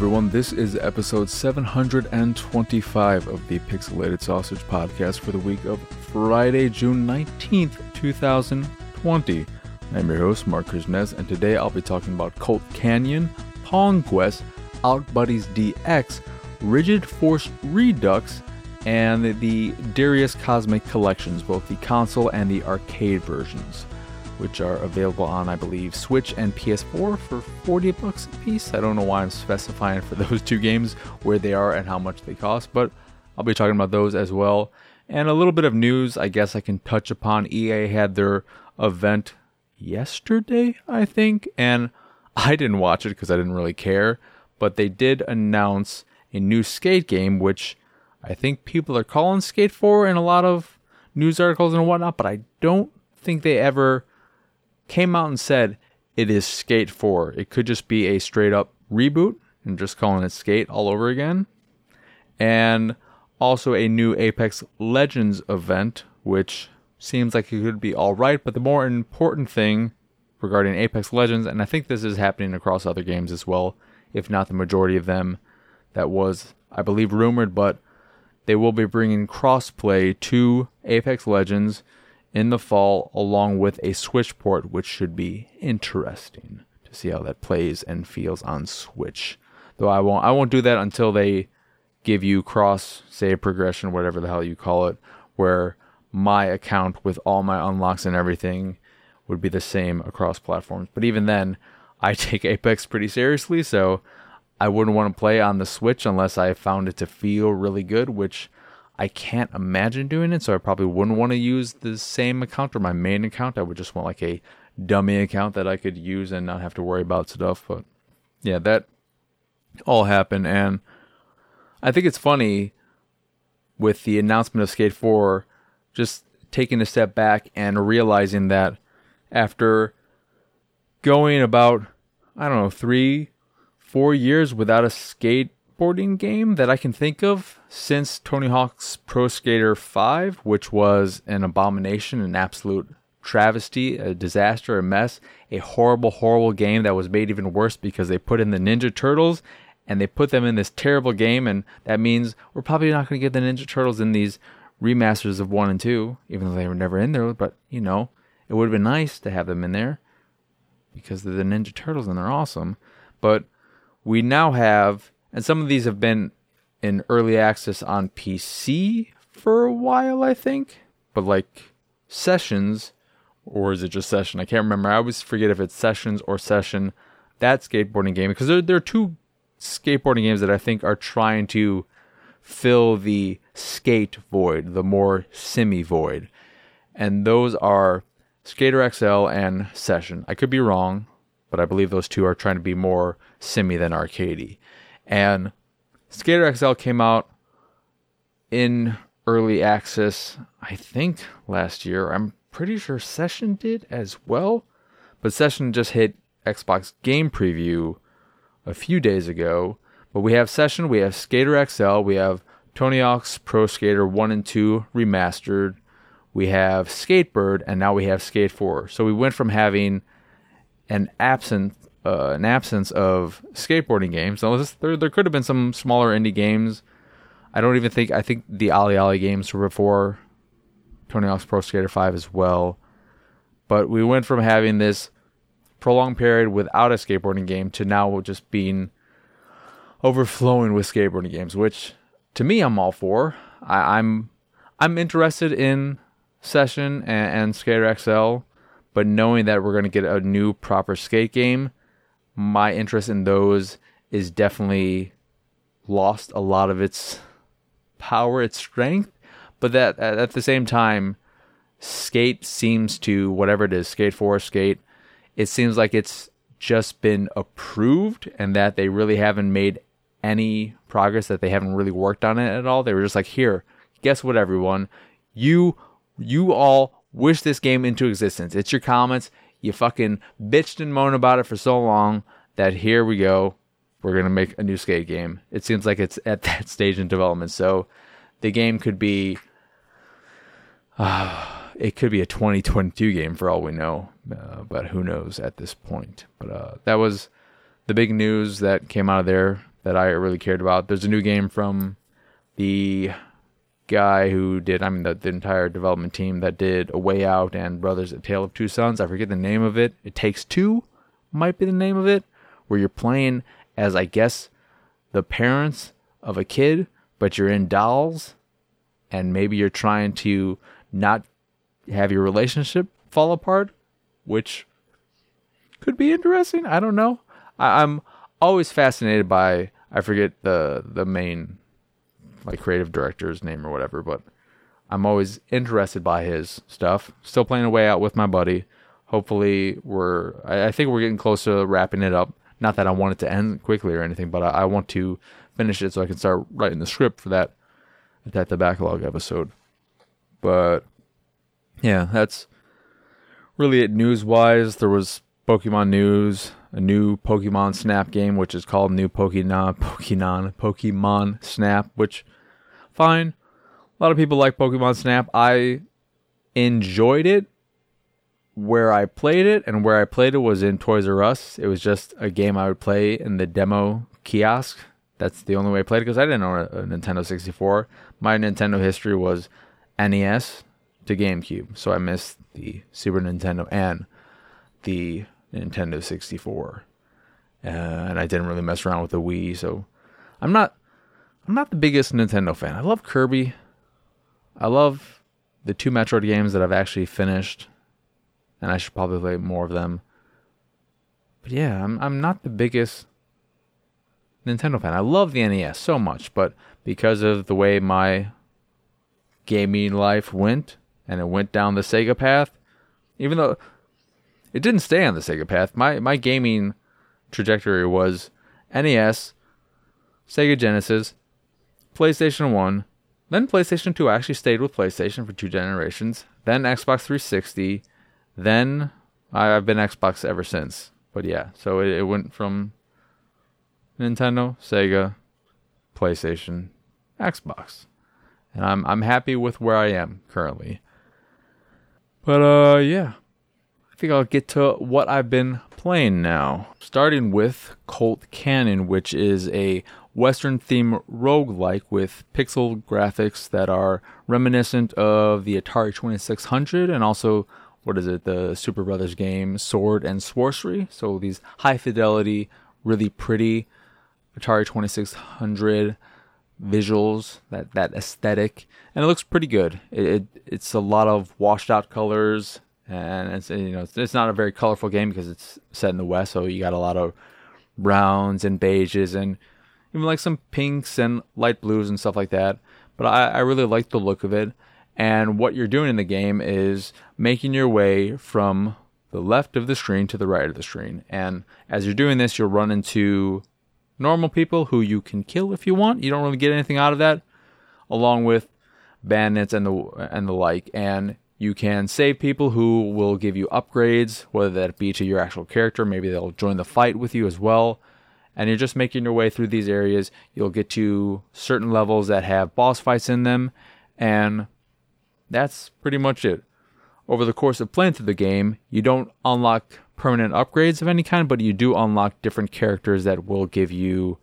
everyone. This is episode 725 of the Pixelated Sausage Podcast for the week of Friday, June 19th, 2020. I'm your host, Marc Kuznez, and today I'll be talking about Colt Canyon, Pong Quest, Outbuddies DX, Rigid Force Redux, and the Darius Cosmic Collections, both the console and the arcade versions which are available on, I believe, Switch and PS4 for 40 bucks a piece. I don't know why I'm specifying for those two games where they are and how much they cost, but I'll be talking about those as well. And a little bit of news, I guess I can touch upon. EA had their event yesterday, I think, and I didn't watch it because I didn't really care, but they did announce a new skate game, which I think people are calling Skate 4 in a lot of news articles and whatnot, but I don't think they ever came out and said it is Skate 4. It could just be a straight up reboot and just calling it Skate all over again. And also a new Apex Legends event, which seems like it could be alright, but the more important thing regarding Apex Legends, and I think this is happening across other games as well, if not the majority of them, that was, I believe, rumored, but they will be bringing crossplay to Apex Legends in the fall, along with a Switch port, which should be interesting to see how that plays and feels on Switch. Though I won't, I won't do that until they give you cross save progression, whatever the hell you call it, where my account with all my unlocks and everything would be the same across platforms. But even then, I take Apex pretty seriously, so I wouldn't want to play on the Switch unless I found it to feel really good, which I can't imagine doing it, so I probably wouldn't want to use the same account or my main account. I would just want like a dummy account that I could use and not have to worry about stuff. But yeah, that all happened, and I think it's funny with the announcement of Skate 4, just taking a step back and realizing that after going about, I don't know, three, four years without a skate skateboarding game that I can think of since Tony Hawk's Pro Skater 5, which was an abomination, an absolute travesty, a disaster, a mess, a horrible, horrible game that was made even worse because they put in the Ninja Turtles and they put them in this terrible game, and that means we're probably not going to get the Ninja Turtles in these remasters of 1 and 2, even though they were never in there, but you know, it would have been nice to have them in there because they're the Ninja Turtles and they're awesome. But we now have and some of these have been in early access on PC for a while, I think. But like Sessions, or is it just Session? I can't remember. I always forget if it's Sessions or Session. That skateboarding game, because there, there are two skateboarding games that I think are trying to fill the skate void, the more simi void. And those are Skater XL and Session. I could be wrong, but I believe those two are trying to be more simi than arcadey. And Skater XL came out in early access, I think last year. I'm pretty sure Session did as well. But Session just hit Xbox Game Preview a few days ago. But we have Session, we have Skater XL, we have Tony Hawk's Pro Skater 1 and 2 remastered, we have Skatebird, and now we have Skate 4. So we went from having an absent uh, an absence of skateboarding games. Now, this, there there could have been some smaller indie games. I don't even think I think the OlliOlli games were before Tony Hawk's Pro Skater 5 as well. But we went from having this prolonged period without a skateboarding game to now just being overflowing with skateboarding games, which to me I'm all for. I, am I'm, I'm interested in Session and, and Skater XL, but knowing that we're going to get a new proper skate game my interest in those is definitely lost a lot of its power, its strength. But that at the same time, skate seems to whatever it is, skate four, skate. It seems like it's just been approved, and that they really haven't made any progress. That they haven't really worked on it at all. They were just like, here, guess what, everyone, you you all wish this game into existence. It's your comments. You fucking bitched and moaned about it for so long that here we go. We're going to make a new skate game. It seems like it's at that stage in development. So the game could be. Uh, it could be a 2022 game for all we know, uh, but who knows at this point. But uh, that was the big news that came out of there. that I really cared about. There's a new game from the guy who did, I mean, the, the entire development team that did A Way Out and Brothers: A Tale of Two Sons. I forget the name of it. It Takes Two might be the name of it, where you're playing as, I guess, the parents of a kid, but you're in dolls, and maybe you're trying to not have your relationship fall apart, which could be interesting. I don't know. I, I'm always fascinated by I forget the the main like creative director's name or whatever, but I'm always interested by his stuff. Still playing a way out with my buddy. Hopefully, we're I, I, think we're getting close to wrapping it up. Not that I want it to end quickly or anything, but I, I want to finish it so I can start writing the script for that that the backlog episode. But yeah, that's really it news wise. There was Pokemon news, a new Pokemon Snap game, which is called New Pokemon Pokemon Pokemon Snap, which fine. A lot of people like Pokemon Snap. I enjoyed it where I played it, and where I played it was in Toys R Us. It was just a game I would play in the demo kiosk. That's the only way I played it because I didn't own a, a Nintendo 64. My Nintendo history was NES to GameCube, so I missed the Super Nintendo and the Nintendo 64. Uh, and I didn't really mess around with the Wii, so I'm not I'm not the biggest Nintendo fan. I love Kirby. I love the two Metroid games that I've actually finished, and I should probably play more of them. But yeah, I'm I'm not the biggest Nintendo fan. I love the NES so much, but because of the way my gaming life went, and it went down the Sega path, even though it didn't stay on the Sega path. My my gaming trajectory was NES, Sega Genesis, PlayStation 1, then PlayStation 2. I actually stayed with PlayStation for two generations, then Xbox 360, then I've been Xbox ever since. But yeah, so it, it went from Nintendo, Sega, PlayStation, Xbox. And I'm I'm happy with where I am currently. But uh yeah, think I'll get to what I've been playing now. Starting with Colt Canyon, which is a Western theme roguelike with pixel graphics that are reminiscent of the Atari 2600 and also, what is it, the Superbrothers game Sword and Sworcery. So these high fidelity, really pretty Atari 2600 visuals, that, that aesthetic, and it looks pretty good. It, it, it's a lot of washed out colors, and it's you know it's, not a very colorful game because it's set in the west, so you got a lot of browns and beiges and even like some pinks and light blues and stuff like that. But I, I really like the look of it. And what you're doing in the game is making your way from the left of the screen to the right of the screen. And as you're doing this, you'll run into normal people who you can kill if you want. You don't really get anything out of that, along with bandits and the and the like. And you can save people who will give you upgrades, whether that be to your actual character, maybe they'll join the fight with you as well. And you're just making your way through these areas. You'll get to certain levels that have boss fights in them, and that's pretty much it. Over the course of playing through the game, you don't unlock permanent upgrades of any kind, but you do unlock different characters that will give you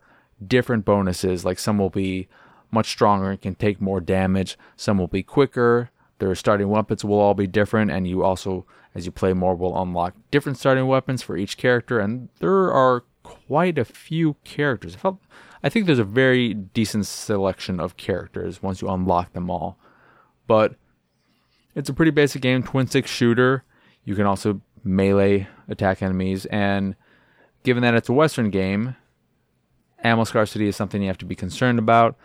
different bonuses. Like some will be much stronger and can take more damage, some will be quicker, their starting weapons will all be different, and you also, as you play more, will unlock different starting weapons for each character. And there are quite a few characters. I, felt, I think there's a very decent selection of characters once you unlock them all. But it's a pretty basic game, twin six shooter. You can also melee attack enemies, and given that it's a Western game, ammo scarcity is something you have to be concerned about.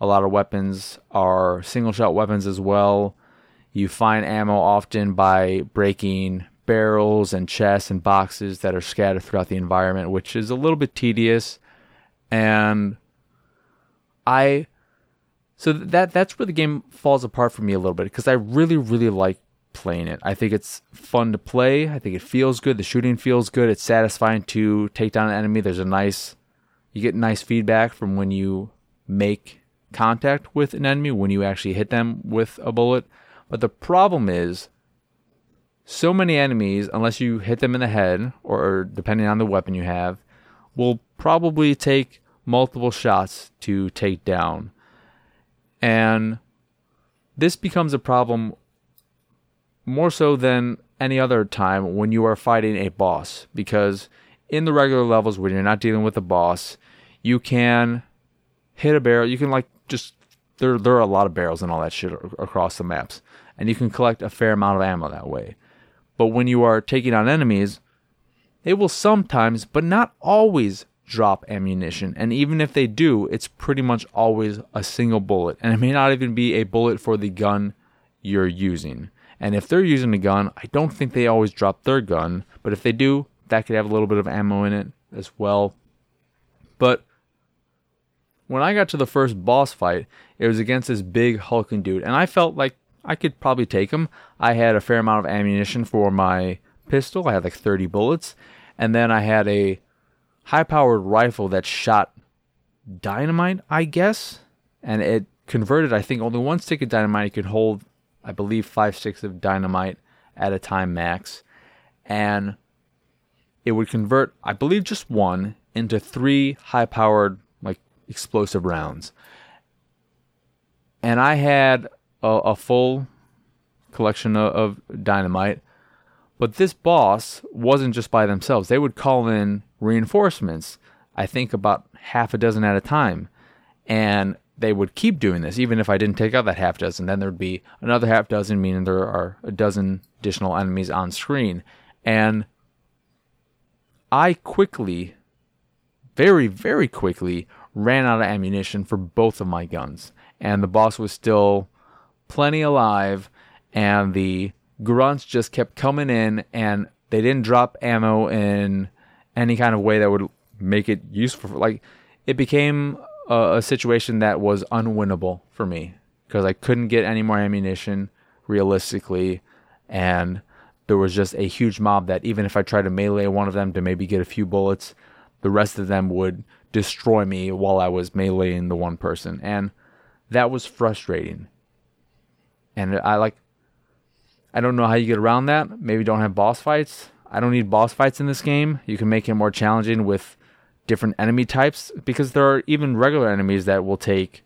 A lot of weapons are single shot weapons as well. You find ammo often by breaking barrels and chests and boxes that are scattered throughout the environment, which is a little bit tedious. And I so that that's where the game falls apart for me a little bit because I really really like playing it. I think it's fun to play. I think it feels good. The shooting feels good. It's satisfying to take down an enemy. There's a nice you get nice feedback from when you make contact with an enemy when you actually hit them with a bullet. But the problem is, so many enemies, unless you hit them in the head, or depending on the weapon you have, will probably take multiple shots to take down. And this becomes a problem more so than any other time when you are fighting a boss because in the regular levels when you're not dealing with a boss, you can hit a barrel, you can like just there there are a lot of barrels and all that shit across the maps and you can collect a fair amount of ammo that way. But when you are taking on enemies, they will sometimes, but not always, drop ammunition. And even if they do, it's pretty much always a single bullet. And it may not even be a bullet for the gun you're using. And if they're using a gun, I don't think they always drop their gun. But if they do, that could have a little bit of ammo in it as well. But when I got to the first boss fight, it was against this big hulking dude. And I felt like I could probably take him. I had a fair amount of ammunition for my pistol. I had like 30 bullets. And then I had a high powered rifle that shot dynamite, I guess. And it converted, I think, only one stick of dynamite. Could hold, I believe, five sticks of dynamite at a time max. And it would convert, I believe, just one into three high powered, like, explosive rounds. And I had a, a full collection of, of dynamite. But this boss wasn't just by themselves. They would call in reinforcements, I think about half a dozen at a time. And they would keep doing this, even if I didn't take out that half dozen. Then there'd be another half dozen, meaning there are a dozen additional enemies on screen. And I quickly, very, very quickly, ran out of ammunition for both of my guns. And the boss was still plenty alive, and the grunts just kept coming in, and they didn't drop ammo in any kind of way that would make it useful. Like it became a, a situation that was unwinnable for me because I couldn't get any more ammunition realistically, and there was just a huge mob that even if I tried to melee one of them to maybe get a few bullets, the rest of them would destroy me while I was meleeing the one person, and that was frustrating. And I like, I don't know how you get around that. Maybe don't have boss fights. I don't need boss fights in this game. You can make it more challenging with different enemy types because there are even regular enemies that will take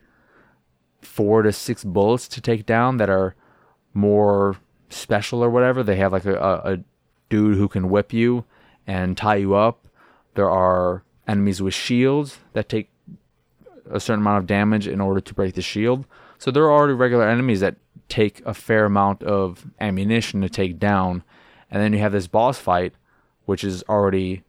four to six bullets to take down that are more special or whatever. They have like a, a, dude who can whip you and tie you up. There are enemies with shields that take a certain amount of damage in order to break the shield. So there are already regular enemies that take a fair amount of ammunition to take down, and then you have this boss fight, which is already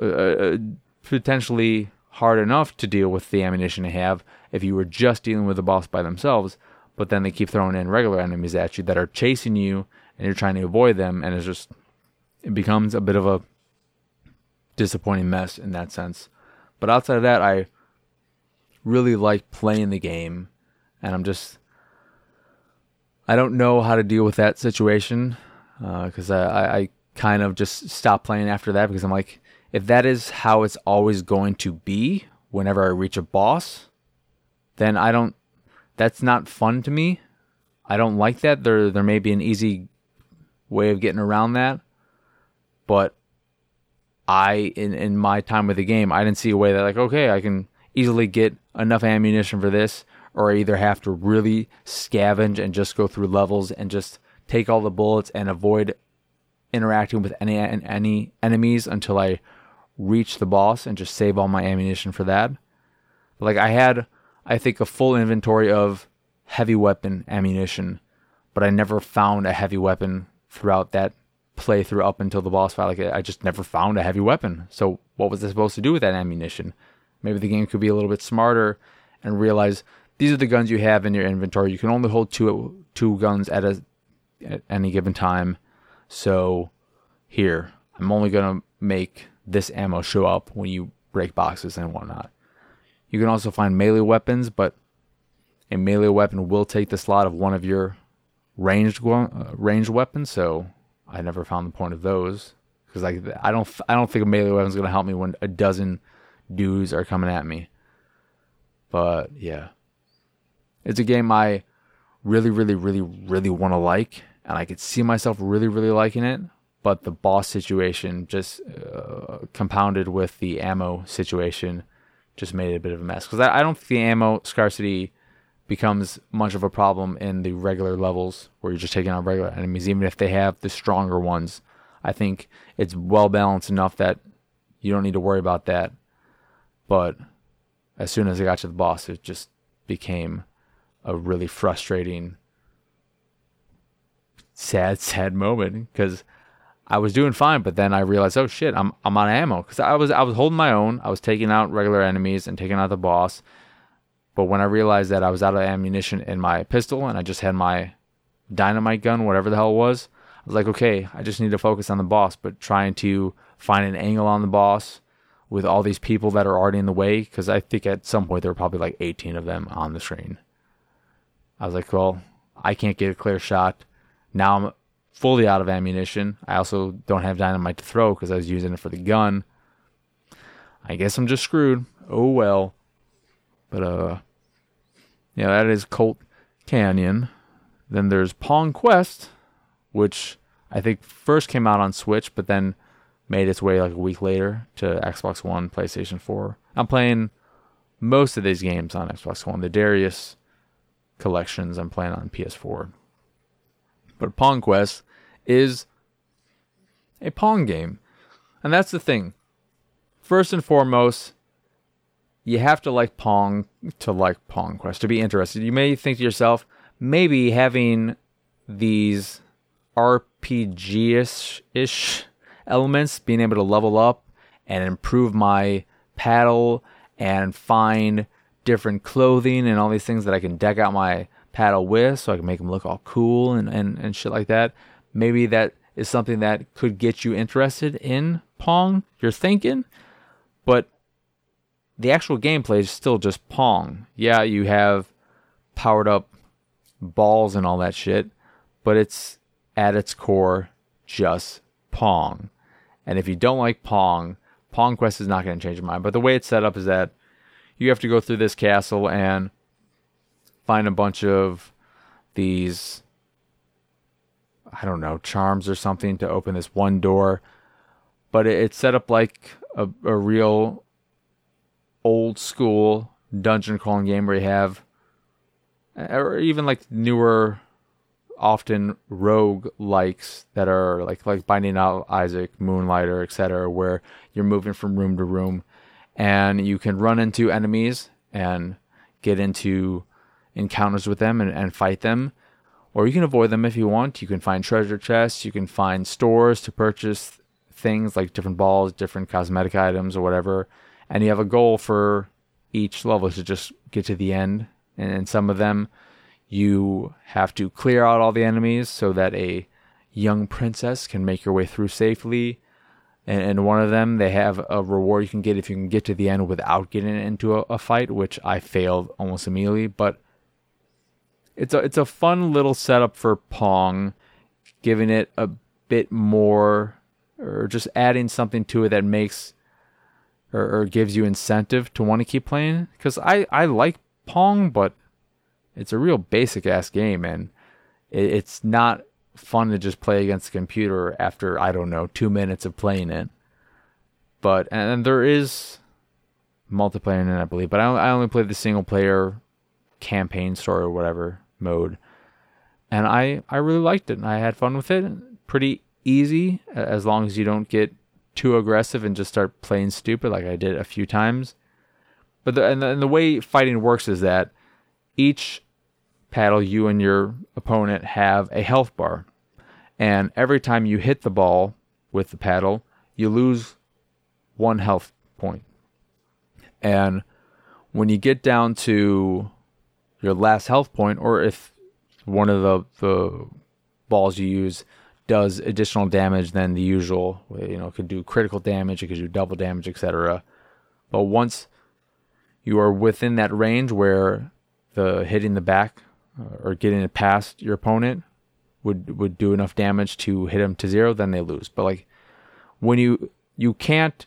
uh, uh, potentially hard enough to deal with the ammunition they have if you were just dealing with the boss by themselves. But then they keep throwing in regular enemies at you that are chasing you, and you're trying to avoid them, and it's just it becomes a bit of a disappointing mess in that sense. But outside of that, I really like playing the game, and I'm just I don't know how to deal with that situation because uh, I, I kind of just stopped playing after that because I'm like, if that is how it's always going to be whenever I reach a boss, then I don't. That's not fun to me. I don't like that. There, there may be an easy way of getting around that, but I, in in my time with the game, I didn't see a way that like, okay, I can easily get enough ammunition for this or I either have to really scavenge and just go through levels and just take all the bullets and avoid interacting with any any enemies until I reach the boss and just save all my ammunition for that. Like I had I think a full inventory of heavy weapon ammunition, but I never found a heavy weapon throughout that playthrough up until the boss fight. Like I just never found a heavy weapon. So what was I supposed to do with that ammunition? Maybe the game could be a little bit smarter and realize these are the guns you have in your inventory. You can only hold two two guns at a at any given time. So here, I'm only gonna make this ammo show up when you break boxes and whatnot. You can also find melee weapons, but a melee weapon will take the slot of one of your ranged uh, ranged weapons. So I never found the point of those because like I don't I don't think a melee weapon is gonna help me when a dozen dudes are coming at me. But yeah. It's a game I really, really, really, really want to like, and I could see myself really, really liking it. But the boss situation, just uh, compounded with the ammo situation, just made it a bit of a mess. Because I, I don't think the ammo scarcity becomes much of a problem in the regular levels where you're just taking on regular enemies, even if they have the stronger ones. I think it's well balanced enough that you don't need to worry about that. But as soon as I got to the boss, it just became a really frustrating, sad, sad moment because I was doing fine, but then I realized, oh shit, I'm I'm on ammo because I was I was holding my own. I was taking out regular enemies and taking out the boss. But when I realized that I was out of ammunition in my pistol and I just had my dynamite gun, whatever the hell it was, I was like, okay, I just need to focus on the boss. But trying to find an angle on the boss with all these people that are already in the way, because I think at some point there were probably like 18 of them on the screen. I was like, well, I can't get a clear shot. Now I'm fully out of ammunition. I also don't have dynamite to throw because I was using it for the gun. I guess I'm just screwed. Oh well. But uh yeah, that is Colt Canyon. Then there's Pong Quest, which I think first came out on Switch, but then made its way like a week later to Xbox One, PlayStation 4. I'm playing most of these games on Xbox One. The Darius collections I'm playing on PS4. But Pong Quest is a Pong game. And that's the thing. First and foremost, you have to like Pong to like Pong Quest, to be interested. You may think to yourself, maybe having these RPG ish elements, being able to level up and improve my paddle and find different clothing and all these things that I can deck out my paddle with so I can make them look all cool and, and, and shit like that. Maybe that is something that could get you interested in Pong, you're thinking. But the actual gameplay is still just Pong. Yeah, you have powered up balls and all that shit, but it's at its core just Pong. And if you don't like Pong, Pong Quest is not going to change your mind. But the way it's set up is that you have to go through this castle and find a bunch of these I don't know, charms or something to open this one door. But it's set up like a, a real old school dungeon crawling game where you have, or even like newer, often rogue likes that are like like Binding of Isaac, Moonlighter, etc., where you're moving from room to room, and you can run into enemies and get into encounters with them and, and fight them or you can avoid them if you want. You can find treasure chests, you can find stores to purchase things like different balls, different cosmetic items, or whatever. And you have a goal for each level to just get to the end. And in some of them, you have to clear out all the enemies so that a young princess can make your way through safely. And in one of them, they have a reward you can get if you can get to the end without getting into a, a fight, which I failed almost immediately. But it's a it's a fun little setup for Pong, giving it a bit more or just adding something to it that makes or, or gives you incentive to want to keep playing. Because I I like Pong, but it's a real basic ass game, and it, it's not fun to just play against the computer after I don't know two minutes of playing it. But and there is multiplayer in it, I believe. But I, I only played the single player campaign story or whatever mode. And I, I really liked it and I had fun with it. Pretty easy as long as you don't get too aggressive and just start playing stupid like I did a few times. But the, and the, and the way fighting works is that each paddle, you and your opponent have a health bar. And every time you hit the ball with the paddle, you lose one health point. And when you get down to your last health point, or if one of the the balls you use does additional damage than the usual. You know, it could do critical damage, it could do double damage, etc. But once you are within that range where the hitting the back uh, or getting it past your opponent would would do enough damage to hit them to zero, then they lose. But like when you you can't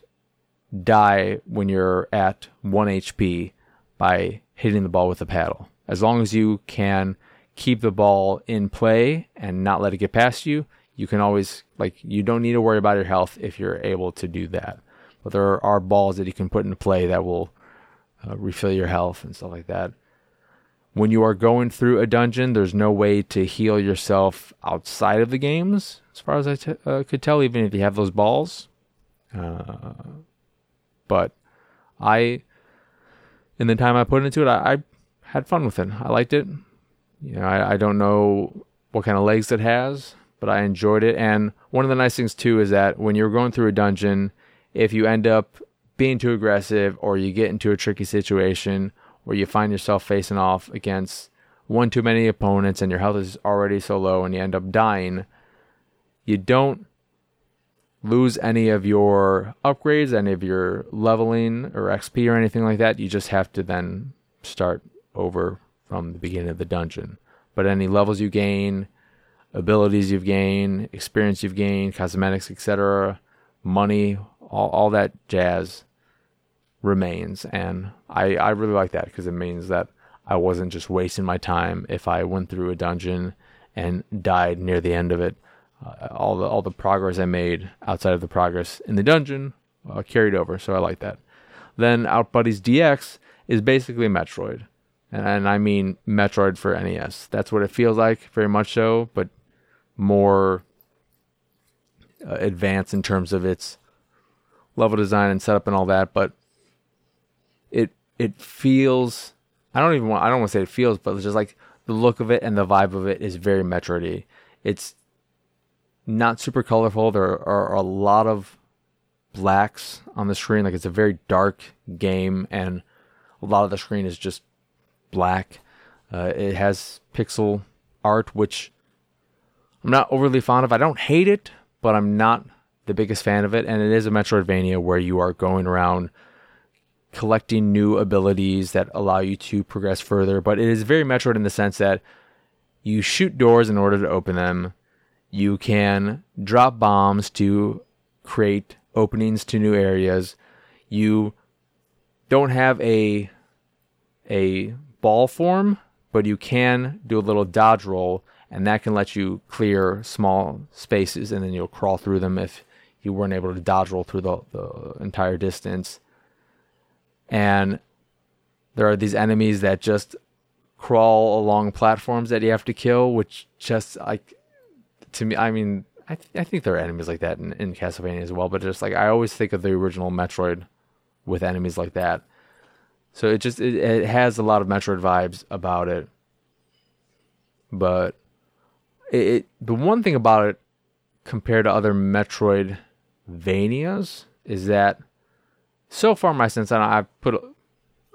die when you're at one HP by hitting the ball with a paddle. As long as you can keep the ball in play and not let it get past you, you can always like you don't need to worry about your health if you're able to do that. But there are balls that you can put into play that will uh, refill your health and stuff like that. When you are going through a dungeon, there's no way to heal yourself outside of the games, as far as I t- uh, could tell, even if you have those balls. Uh, but I, in the time I put into it, I, I, had fun with it. I liked it. You know, I, I don't know what kind of legs it has, but I enjoyed it. And one of the nice things too is that when you're going through a dungeon, if you end up being too aggressive or you get into a tricky situation where you find yourself facing off against one too many opponents and your health is already so low and you end up dying, you don't lose any of your upgrades, any of your leveling or XP or anything like that. You just have to then start over from the beginning of the dungeon. But any levels you gain, abilities you've gained, experience you've gained, cosmetics, etc., money, all, all that jazz remains. And I, I really like that because it means that I wasn't just wasting my time if I went through a dungeon and died near the end of it. Uh, all the all the progress I made outside of the progress in the dungeon uh, carried over, so I like that. Then Outbuddies DX is basically Metroid, and, and I mean Metroid for NES. That's what it feels like, very much so, but more uh, advanced in terms of its level design and setup and all that, but it it feels I don't even want I don't want to say it feels, but it's just like the look of it and the vibe of it is very Metroidy. It's not super colorful. There are a lot of blacks on the screen. Like it's a very dark game, and a lot of the screen is just black. Uh, it has pixel art, which I'm not overly fond of. I don't hate it, but I'm not the biggest fan of it. And it is a Metroidvania where you are going around collecting new abilities that allow you to progress further. But it is very Metroid in the sense that you shoot doors in order to open them. You can drop bombs to create openings to new areas. You don't have a a ball form, but you can do a little dodge roll and that can let you clear small spaces and then you'll crawl through them if you weren't able to dodge roll through the, the entire distance. And there are these enemies that just crawl along platforms that you have to kill, which just like to me, I mean, I, th- I think there are enemies like that in, in Castlevania as well, but just like I always think of the original Metroid with enemies like that. So it just it, it has a lot of Metroid vibes about it. But it, it, the one thing about it compared to other Metroidvanias is that so far my sense, I've put a,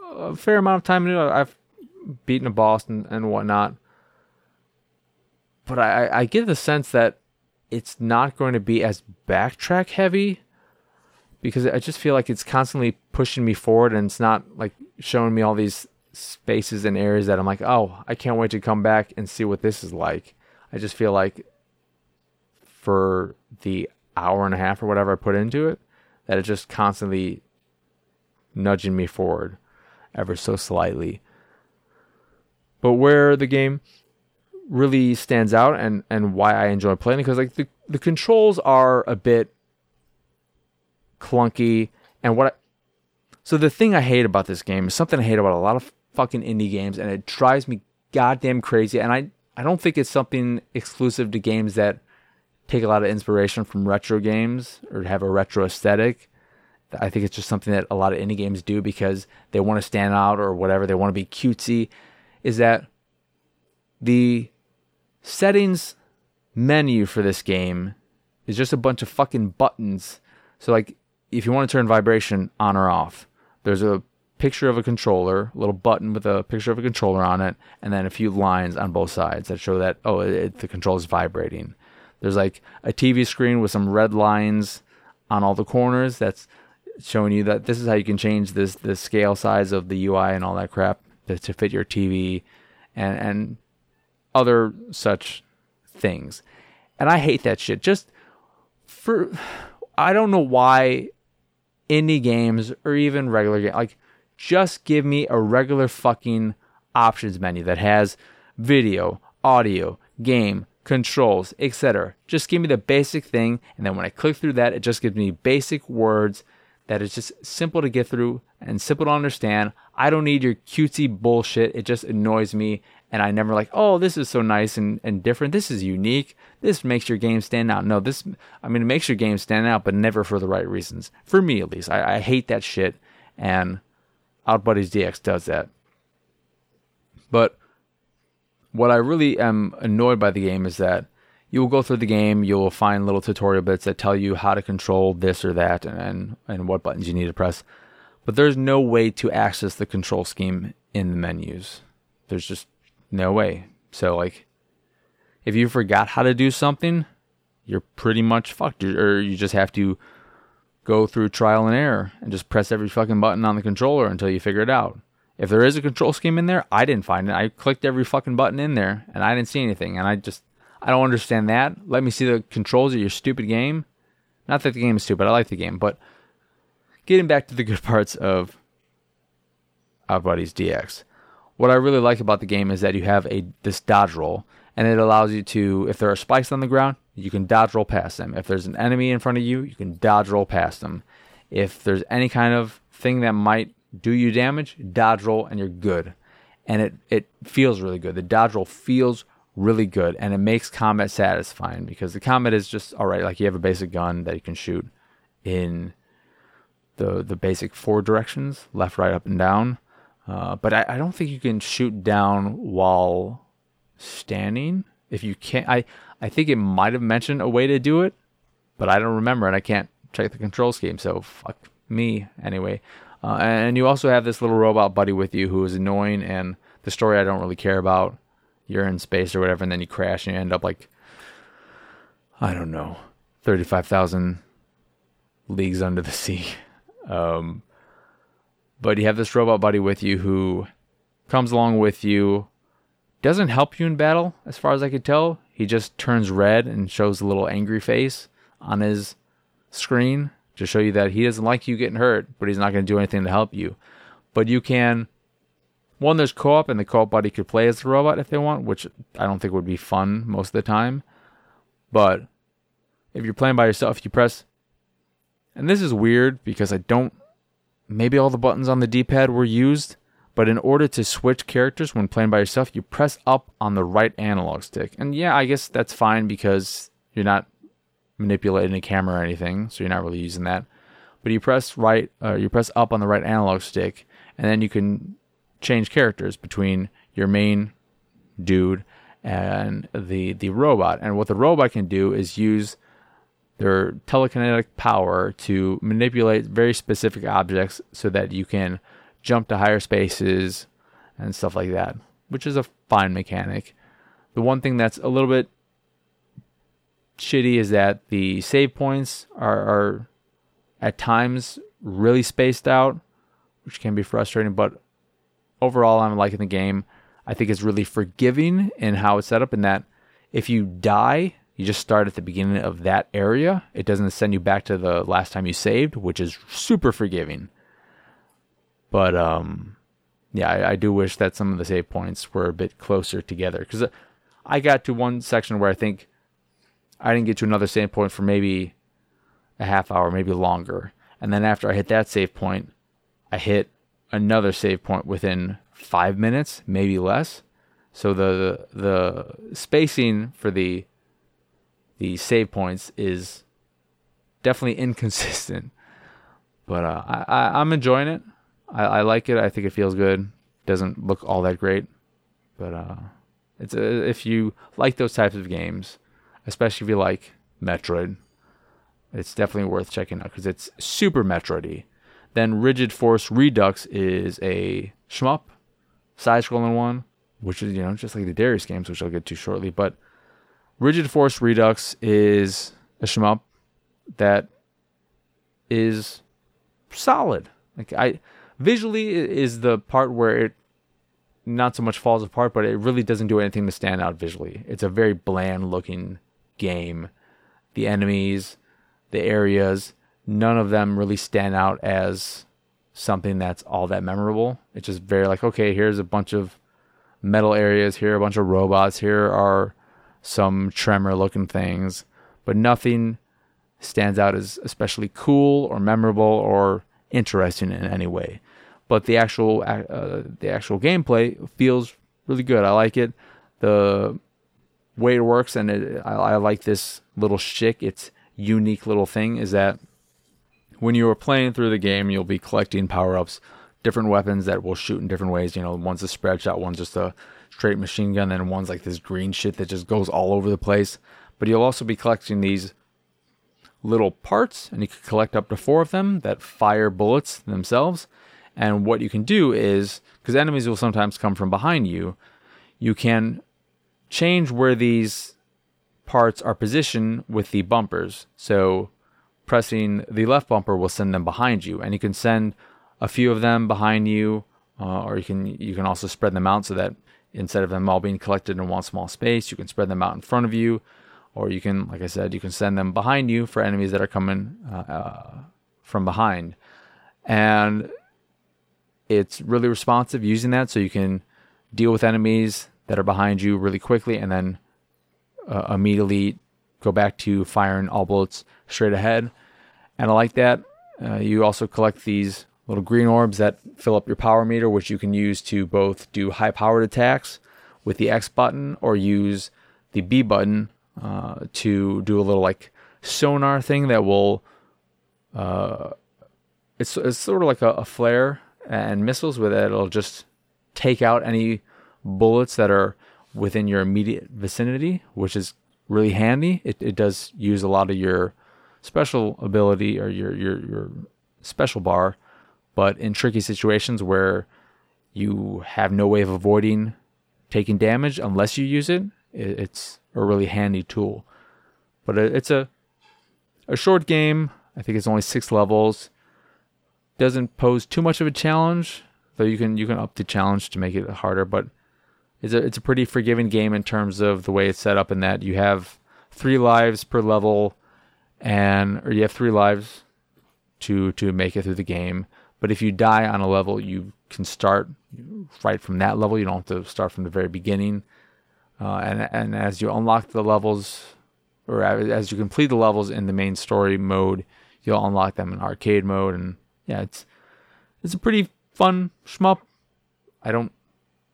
a, fair amount of time into it. I've beaten a boss and, and whatnot, but I, I get the sense that it's not going to be as backtrack heavy because I just feel like it's constantly pushing me forward and it's not like showing me all these spaces and areas that I'm like, oh, I can't wait to come back and see what this is like. I just feel like for the hour and a half or whatever I put into it, that it's just constantly nudging me forward ever so slightly. But where the game really stands out and, and why I enjoy playing because like the, the controls are a bit clunky and what I, so the thing I hate about this game is something I hate about a lot of fucking indie games and it drives me goddamn crazy and I I don't think it's something exclusive to games that take a lot of inspiration from retro games or have a retro aesthetic. I think it's just something that a lot of indie games do because they want to stand out or whatever. They want to be cutesy. Is that the settings menu for this game is just a bunch of fucking buttons. So, like, if you want to turn vibration on or off, there's a picture of a controller, a little button with a picture of a controller on it, and then a few lines on both sides that show that oh, it, the is vibrating. There's like a TV screen with some red lines on all the corners that's showing you that this is how you can change this the scale size of the UI and all that crap to, to fit your TV and and other such things. And I hate that shit. Just for I don't know why indie games or even regular games like just give me a regular fucking options menu that has video, audio, game, controls, etc. Just give me the basic thing, and then when I click through that, it just gives me basic words that is just simple to get through and simple to understand. I don't need your cutesy bullshit. It just annoys me. And I never like, oh, this is so nice and, and different. This is unique. This makes your game stand out. No, this, I mean, it makes your game stand out, but never for the right reasons. For me, at least. I, I hate that shit. And Outbuddies DX does that. But what I really am annoyed by the game is that you will go through the game, you will find little tutorial bits that tell you how to control this or that and, and, and what buttons you need to press. But there's no way to access the control scheme in the menus. There's just no way. So, like, if you forgot how to do something, you're pretty much fucked. Or you just have to go through trial and error and just press every fucking button on the controller until you figure it out. If there is a control scheme in there, I didn't find it. I clicked every fucking button in there and I didn't see anything. And I just, I don't understand that. Let me see the controls of your stupid game. Not that the game is stupid, I like the game, but getting back to the good parts of Outbuddies DX. What I really like about the game is that you have a this dodge roll, and it allows you to, if there are spikes on the ground, you can dodge roll past them. If there's an enemy in front of you, you can dodge roll past them. If there's any kind of thing that might do you damage, dodge roll, and you're good. And it, it feels really good. The dodge roll feels really good, and it makes combat satisfying because the combat is just all right. Like you have a basic gun that you can shoot in the the basic four directions, left, right, up, and down. Uh, but I, I don't think you can shoot down while standing. If you can't, I I think it might have mentioned a way to do it, but I don't remember, and I can't check the control scheme. So fuck me anyway. Uh, and you also have this little robot buddy with you who is annoying, and the story I don't really care about. You're in space or whatever, and then you crash and you end up like I don't know, thirty-five thousand leagues under the sea. Um, but you have this robot buddy with you who comes along with you, doesn't help you in battle, as far as I could tell. He just turns red and shows a little angry face on his screen to show you that he doesn't like you getting hurt, but he's not going to do anything to help you. But you can. One, there's co op, and the co op buddy could play as the robot if they want, which I don't think would be fun most of the time. But if you're playing by yourself, you press. And this is weird because I don't maybe all the buttons on the D-pad were used, but in order to switch characters when playing by yourself, you press up on the right analog stick. And yeah, I guess that's fine because you're not manipulating a camera or anything, so you're not really using that. But you press right, uh, you press up on the right analog stick, and then you can change characters between your main dude and the the robot. And what the robot can do is use their telekinetic power to manipulate very specific objects so that you can jump to higher spaces and stuff like that, which is a fine mechanic. The one thing that's a little bit shitty is that the save points are, are at times really spaced out, which can be frustrating, but overall, I'm liking the game. I think it's really forgiving in how it's set up, in that if you die, you just start at the beginning of that area. It doesn't send you back to the last time you saved, which is super forgiving. But um, yeah, I, I do wish that some of the save points were a bit closer together because I got to one section where I think I didn't get to another save point for maybe a half hour, maybe longer. And then after I hit that save point, I hit another save point within five minutes, maybe less. So the the spacing for the the save points is definitely inconsistent. But uh, I, I am enjoying it. I, I like it. I think it feels good. Doesn't look all that great, but uh, it's a, if you like those types of games, especially if you like Metroid, it's definitely worth checking out because it's super Metroidy. Then Rigid Force Redux is a shmup, side-scrolling one, which is you know just like the Darius games, which I'll get to shortly. But Rigid Force Redux is a shmup that is solid. Like I visually is the part where it not so much falls apart, but it really doesn't do anything to stand out visually. It's a very bland looking game. The enemies, the areas, none of them really stand out as something that's all that memorable. It's just very like, okay, here's a bunch of metal areas, here a bunch of robots, here are some tremor looking things, but nothing stands out as especially cool or memorable or interesting in any way. But the actual uh, the actual gameplay feels really good. I like it. The way it works, and it, I, I like this little shtick. Its unique little thing is that when you are playing through the game, you'll be collecting power ups, different weapons that will shoot in different ways. You know, one's a spread shot, one's just a straight machine gun, and one's like this green shit that just goes all over the place. But you'll also be collecting these little parts, and you can collect up to four of them that fire bullets themselves. And what you can do is, because enemies will sometimes come from behind you, you can change where these parts are positioned with the bumpers. So pressing the left bumper will send them behind you, and you can send a few of them behind you, uh, or you can you can also spread them out so that instead of them all being collected in one small space, you can spread them out in front of you, or you can, like I said, you can send them behind you for enemies that are coming uh, uh, from behind, and it's really responsive using that, so you can deal with enemies that are behind you really quickly, and then uh, immediately go back to firing all bullets straight ahead. And I like that. Uh, you also collect these little green orbs that fill up your power meter, which you can use to both do high powered attacks with the X button or use the B button uh, to do a little like sonar thing that will. Uh, it's, it's sort of like a, a flare and missiles with it. It'll just take out any bullets that are within your immediate vicinity, which is really handy. It, it does use a lot of your special ability or your, your, your special bar, but in tricky situations where you have no way of avoiding taking damage unless you use it, it it's a really handy tool. But uh, it's a a short game. I think it's only six levels. Doesn't pose too much of a challenge, though you can you can up the challenge to make it harder. But it's a it's a pretty forgiving game in terms of the way it's set up in that you have three lives per level and or you have three lives to to make it through the game. But if you die on a level, you can start right from that level. You don't have to start from the very beginning. Uh, and and as you unlock the levels, or as you complete the levels in the main story mode, you'll unlock them in arcade mode. And yeah, it's it's a pretty fun shmup. I don't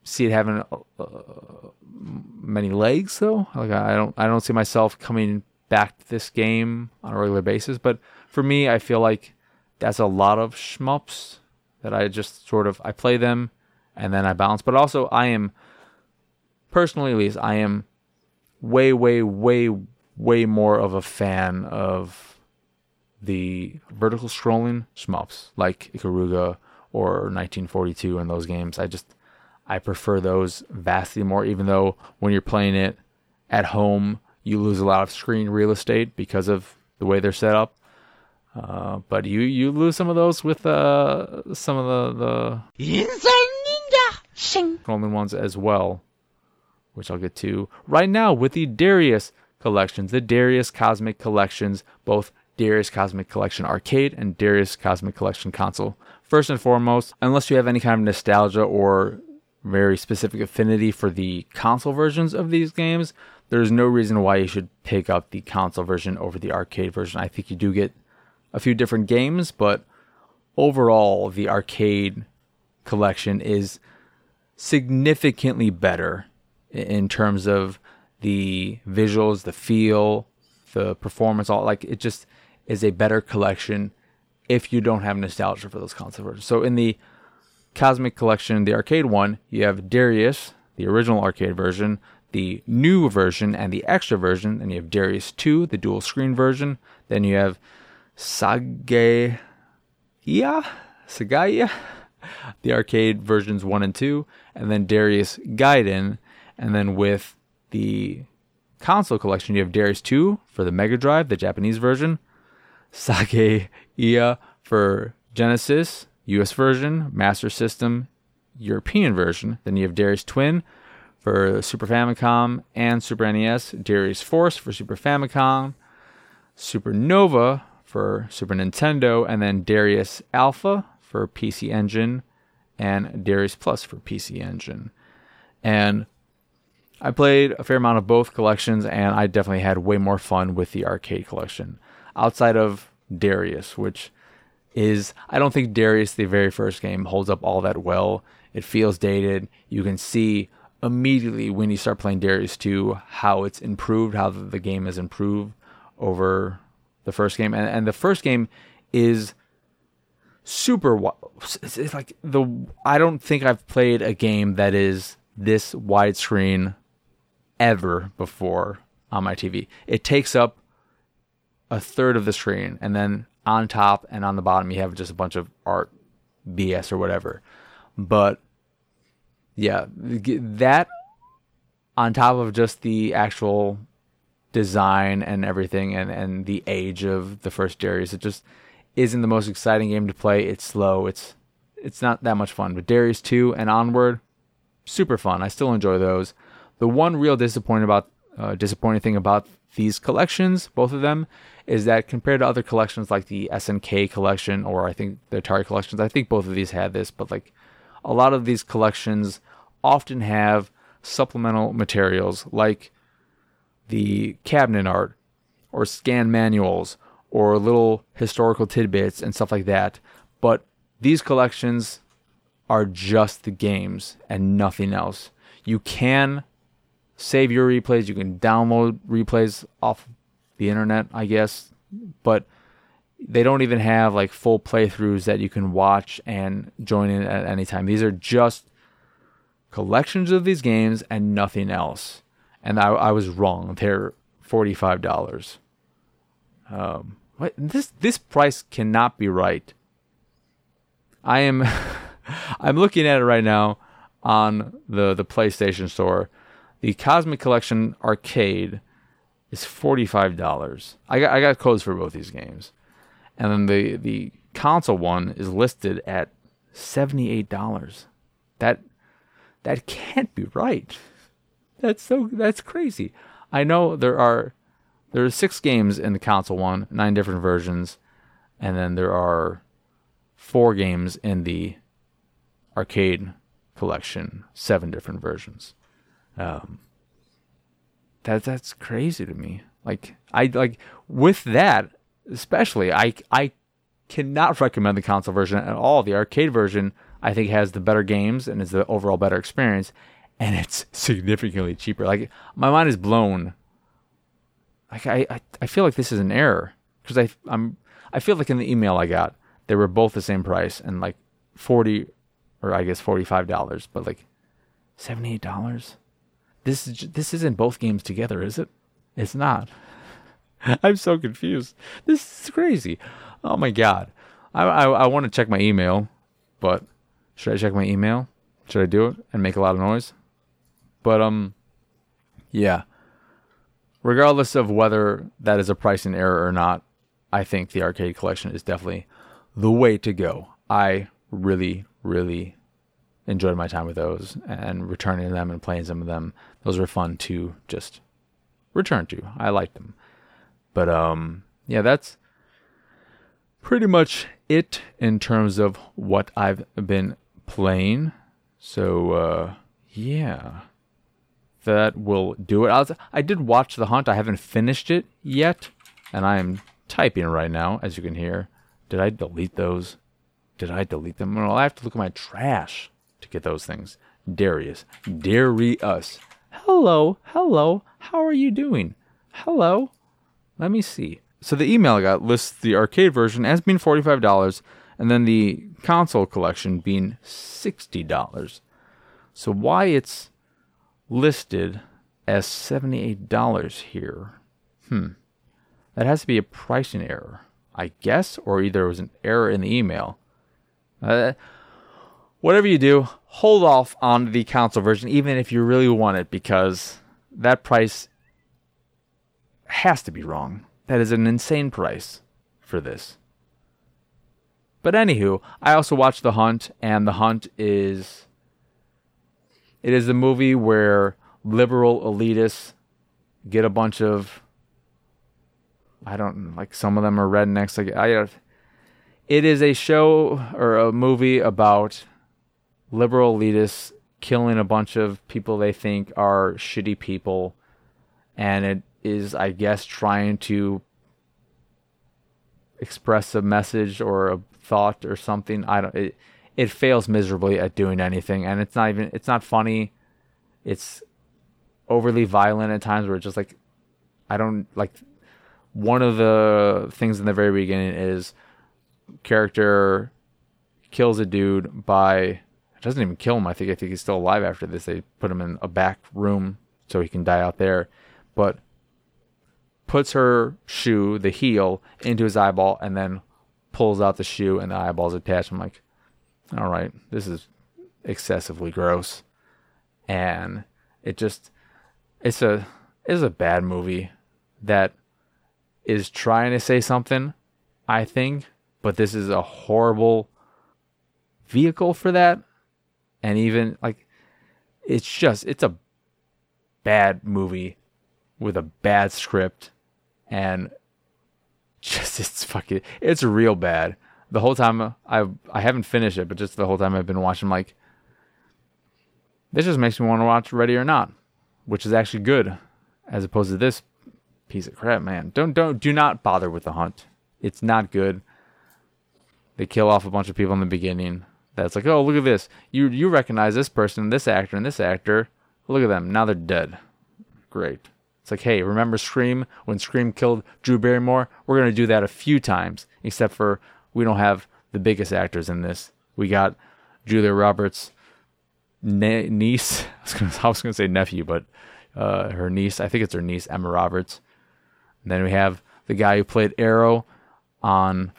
see it having uh, many legs though. Like I don't I don't see myself coming back to this game on a regular basis. But for me, I feel like that's a lot of shmups that I just sort of I play them and then I bounce. But also I am personally at least I am way way way way more of a fan of the vertical scrolling shmups like Ikaruga or 1942 in those games. I just I prefer those vastly more, even though when you're playing it at home, you lose a lot of screen real estate because of the way they're set up. Uh, but you you lose some of those with uh, some of the the Roman ones as well, which I'll get to right now with the Darius collections, the Darius Cosmic collections, both Darius Cosmic Collection Arcade and Darius Cosmic Collection Console. First and foremost, unless you have any kind of nostalgia or very specific affinity for the console versions of these games, there's no reason why you should pick up the console version over the arcade version. I think you do get a few different games, but overall, the arcade collection is significantly better in terms of the visuals, the feel, the performance, all like it just is a better collection if you don't have nostalgia for those console versions. So in the Cosmic Collection, the arcade one, you have Darius, the original arcade version, the new version, and the extra version. And you have Darius 2, the dual screen version. Then you have Sagaia, Sagaia, the arcade versions 1 and 2. And then Darius Gaiden. And then with the console collection, you have Darius 2 for the Mega Drive, the Japanese version. Sagaia for Genesis, US version, Master System, European version. Then you have Darius Twin for Super Famicom and Super NES, Darius Force for Super Famicom, Supernova for Super Nintendo, and then Darius Alpha for PC Engine and Darius Plus for PC Engine. And I played a fair amount of both collections, and I definitely had way more fun with the arcade collection. Outside of Darius, which is I don't think Darius the very first game holds up all that well. It feels dated. You can see immediately when you start playing Darius 2 how it's improved, how the game has improved over the first game. And, and the first game is super it's like the I don't think I've played a game that is this widescreen ever before on my TV. It takes up a third of the screen and then on top and on the bottom you have just a bunch of art BS or whatever. But yeah, that on top of just the actual design and everything and, and the age of the first Darius, it just isn't the most exciting game to play. It's slow. It's it's not that much fun. But Darius 2 and onward, super fun. I still enjoy those. The one real disappointing about uh, disappointing thing about these collections, both of them, is that compared to other collections like the SNK collection or I think the Atari collections, I think both of these had this, but like a lot of these collections often have supplemental materials like the cabinet art or scan manuals or little historical tidbits and stuff like that. But these collections are just the games and nothing else. You can save your replays, you can download replays off the internet, I guess, but they don't even have like full playthroughs that you can watch and join in at any time. These are just collections of these games and nothing else. And I, I was wrong. They're forty-five dollars. Um, what this this price cannot be right. I am I'm looking at it right now on the the PlayStation Store. The Cosmic Collection Arcade is forty five dollars. I got I got codes for both these games, and then the the console one is listed at seventy eight dollars. That that can't be right. That's so that's crazy. I know there are there are six games in the console one, nine different versions, and then there are four games in the arcade collection, seven different versions. Um, that that's crazy to me. Like I like with that, especially I I cannot recommend the console version at all. The arcade version I think has the better games and is the overall better experience, and it's significantly cheaper. Like my mind is blown. Like I I, I feel like this is an error because I I'm I feel like in the email I got they were both the same price and like forty or I guess forty five dollars, but like seventy eight dollars. This is this isn't both games together, is it? It's not. I'm so confused. This is crazy. Oh my god. I I, I want to check my email, but should I check my email? Should I do it and make a lot of noise? But um, yeah. Regardless of whether that is a pricing error or not, I think the arcade collection is definitely the way to go. I really, really enjoyed my time with those and returning them and playing some of them. Those were fun to just return to. I liked them. But um yeah, that's pretty much it in terms of what I've been playing. So uh yeah. That will do it. I, was, I did watch The Hunt. I haven't finished it yet, and I am typing right now, as you can hear. Did I delete those? Did I delete them? Well, I have to look at my trash to get those things. Darius. Darius. Hello. Hello. How are you doing? Hello. Let me see. So the email I got lists the arcade version as being $45 and then the console collection being $60. So why it's listed as $78 here? Hmm. That has to be a pricing error. I guess, or either it was an error in the email. Uh, whatever you do, hold off on the console version, even if you really want it, because that price has to be wrong. That is an insane price for this. But anywho, I also watched The Hunt, and The Hunt is it is a movie where liberal elitists get a bunch of I don't like some of them are rednecks. Like I, it is a show or a movie about liberal elitists killing a bunch of people they think are shitty people, and it is, I guess, trying to express a message or a thought or something. I don't. It, it fails miserably at doing anything, and it's not even. It's not funny. It's overly violent at times where it's just like I don't like one of the things in the very beginning is character kills a dude by doesn't even kill him. I think I think he's still alive after this. They put him in a back room so he can die out there, but puts her shoe, the heel, into his eyeball and then pulls out the shoe and the eyeball's attached. I'm like, all right, this is excessively gross, and it just it's a it's a bad movie that is trying to say something, I think, but this is a horrible vehicle for that. And even like it's just it's a bad movie with a bad script and just it's fucking it's real bad. The whole time I I haven't finished it, but just the whole time I've been watching like this just makes me want to watch Ready or Not, which is actually good as opposed to this piece of crap, man. Don't don't do not bother with the hunt. It's not good. They kill off a bunch of people in the beginning. That's like, oh, look at this. You you recognize this person, this actor, and this actor. Look at them. Now they're dead. Great. It's like, hey, remember Scream when Scream killed Drew Barrymore? We're gonna do that a few times, except for we don't have the biggest actors in this. We got Julia Roberts' ne- niece. I was, gonna, I was gonna say nephew, but uh, her niece. I think it's her niece, Emma Roberts. And then we have the guy who played Arrow on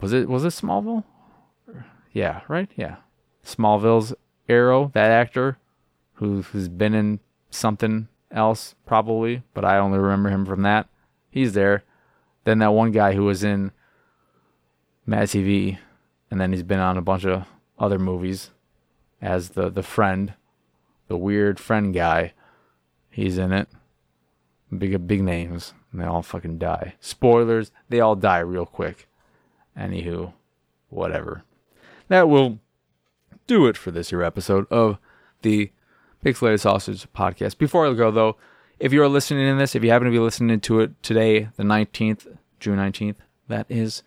was it was it Smallville? Yeah, right? Yeah. Smallville's Arrow, that actor who who's been in something else probably, but I only remember him from that. He's there. Then that one guy who was in Mad TV and then he's been on a bunch of other movies as the the friend, the weird friend guy. He's in it. Big big names. And they all fucking die. Spoilers, they all die real quick. Anywho, whatever. That will do it for this here episode of the Pixelated Sausage podcast. Before I go though, if you are listening to this, if you happen to be listening to it today, the 19th, June 19th, that is,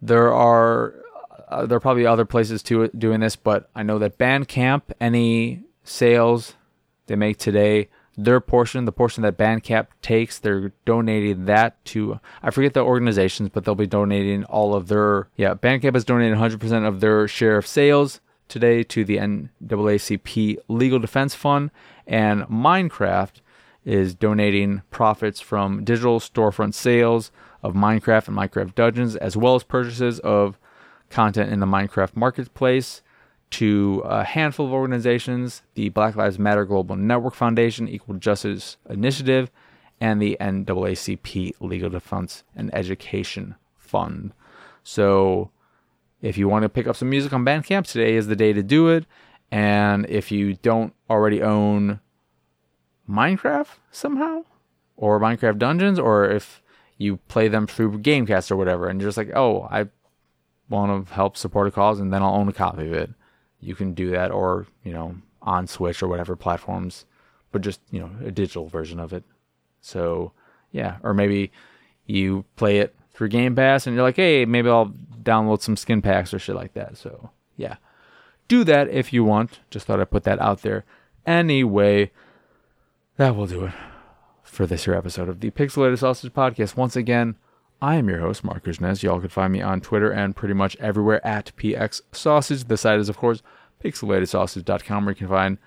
there are uh, there are probably other places to doing this, but I know that Bandcamp, any sales they make today their portion, the portion that Bandcamp takes, they're donating that to I forget the organizations, but they'll be donating all of their yeah. Bandcamp is donating 100% of their share of sales today to the NAACP Legal Defense Fund, and Minecraft is donating profits from digital storefront sales of Minecraft and Minecraft Dungeons, as well as purchases of content in the Minecraft marketplace to a handful of organizations the Black Lives Matter Global Network Foundation, Equal Justice Initiative, and the NAACP Legal Defense and Education Fund. So, if you want to pick up some music on Bandcamp, today is the day to do it. And if you don't already own Minecraft somehow, or Minecraft Dungeons, or if you play them through Game Pass or whatever, and you're just like, oh, I want to help support a cause, and then I'll own a copy of it you can do that, or you know, on Switch or whatever platforms, but just you know, a digital version of it. So yeah, or maybe you play it through Game Pass and you're like, hey, maybe I'll download some skin packs or shit like that. So yeah, do that if you want. Just thought I'd put that out there. Anyway, that will do it for this here episode of the Pixelated Sausage Podcast. Once again, I am your host, Marc Kuznez. Y'all can find me on Twitter and pretty much everywhere at PX Sausage. The site is, of course, pixelatedsausage.com, where you can find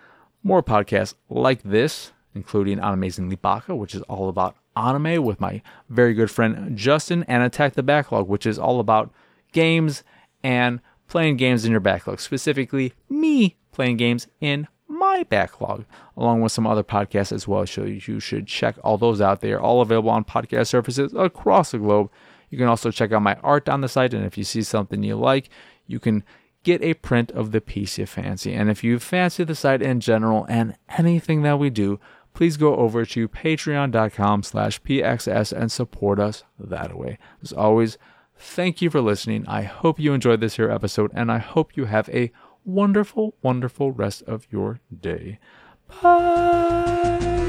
more podcasts like this, including On Amazingly Baka, which is all about anime with my very good friend Justin, and Attack the Backlog, which is all about games and playing games in your backlog, specifically me playing games in my backlog, along with some other podcasts as well. So you should check all those out. They are all available on podcast services across the globe. You can also check out my art on the site, and if you see something you like, you can get a print of the piece you fancy. And if you fancy the site in general and anything that we do, please go over to patreon.com slash pxs and support us that way. As always, thank you for listening. I hope you enjoyed this here episode, and I hope you have a wonderful, wonderful rest of your day. Bye.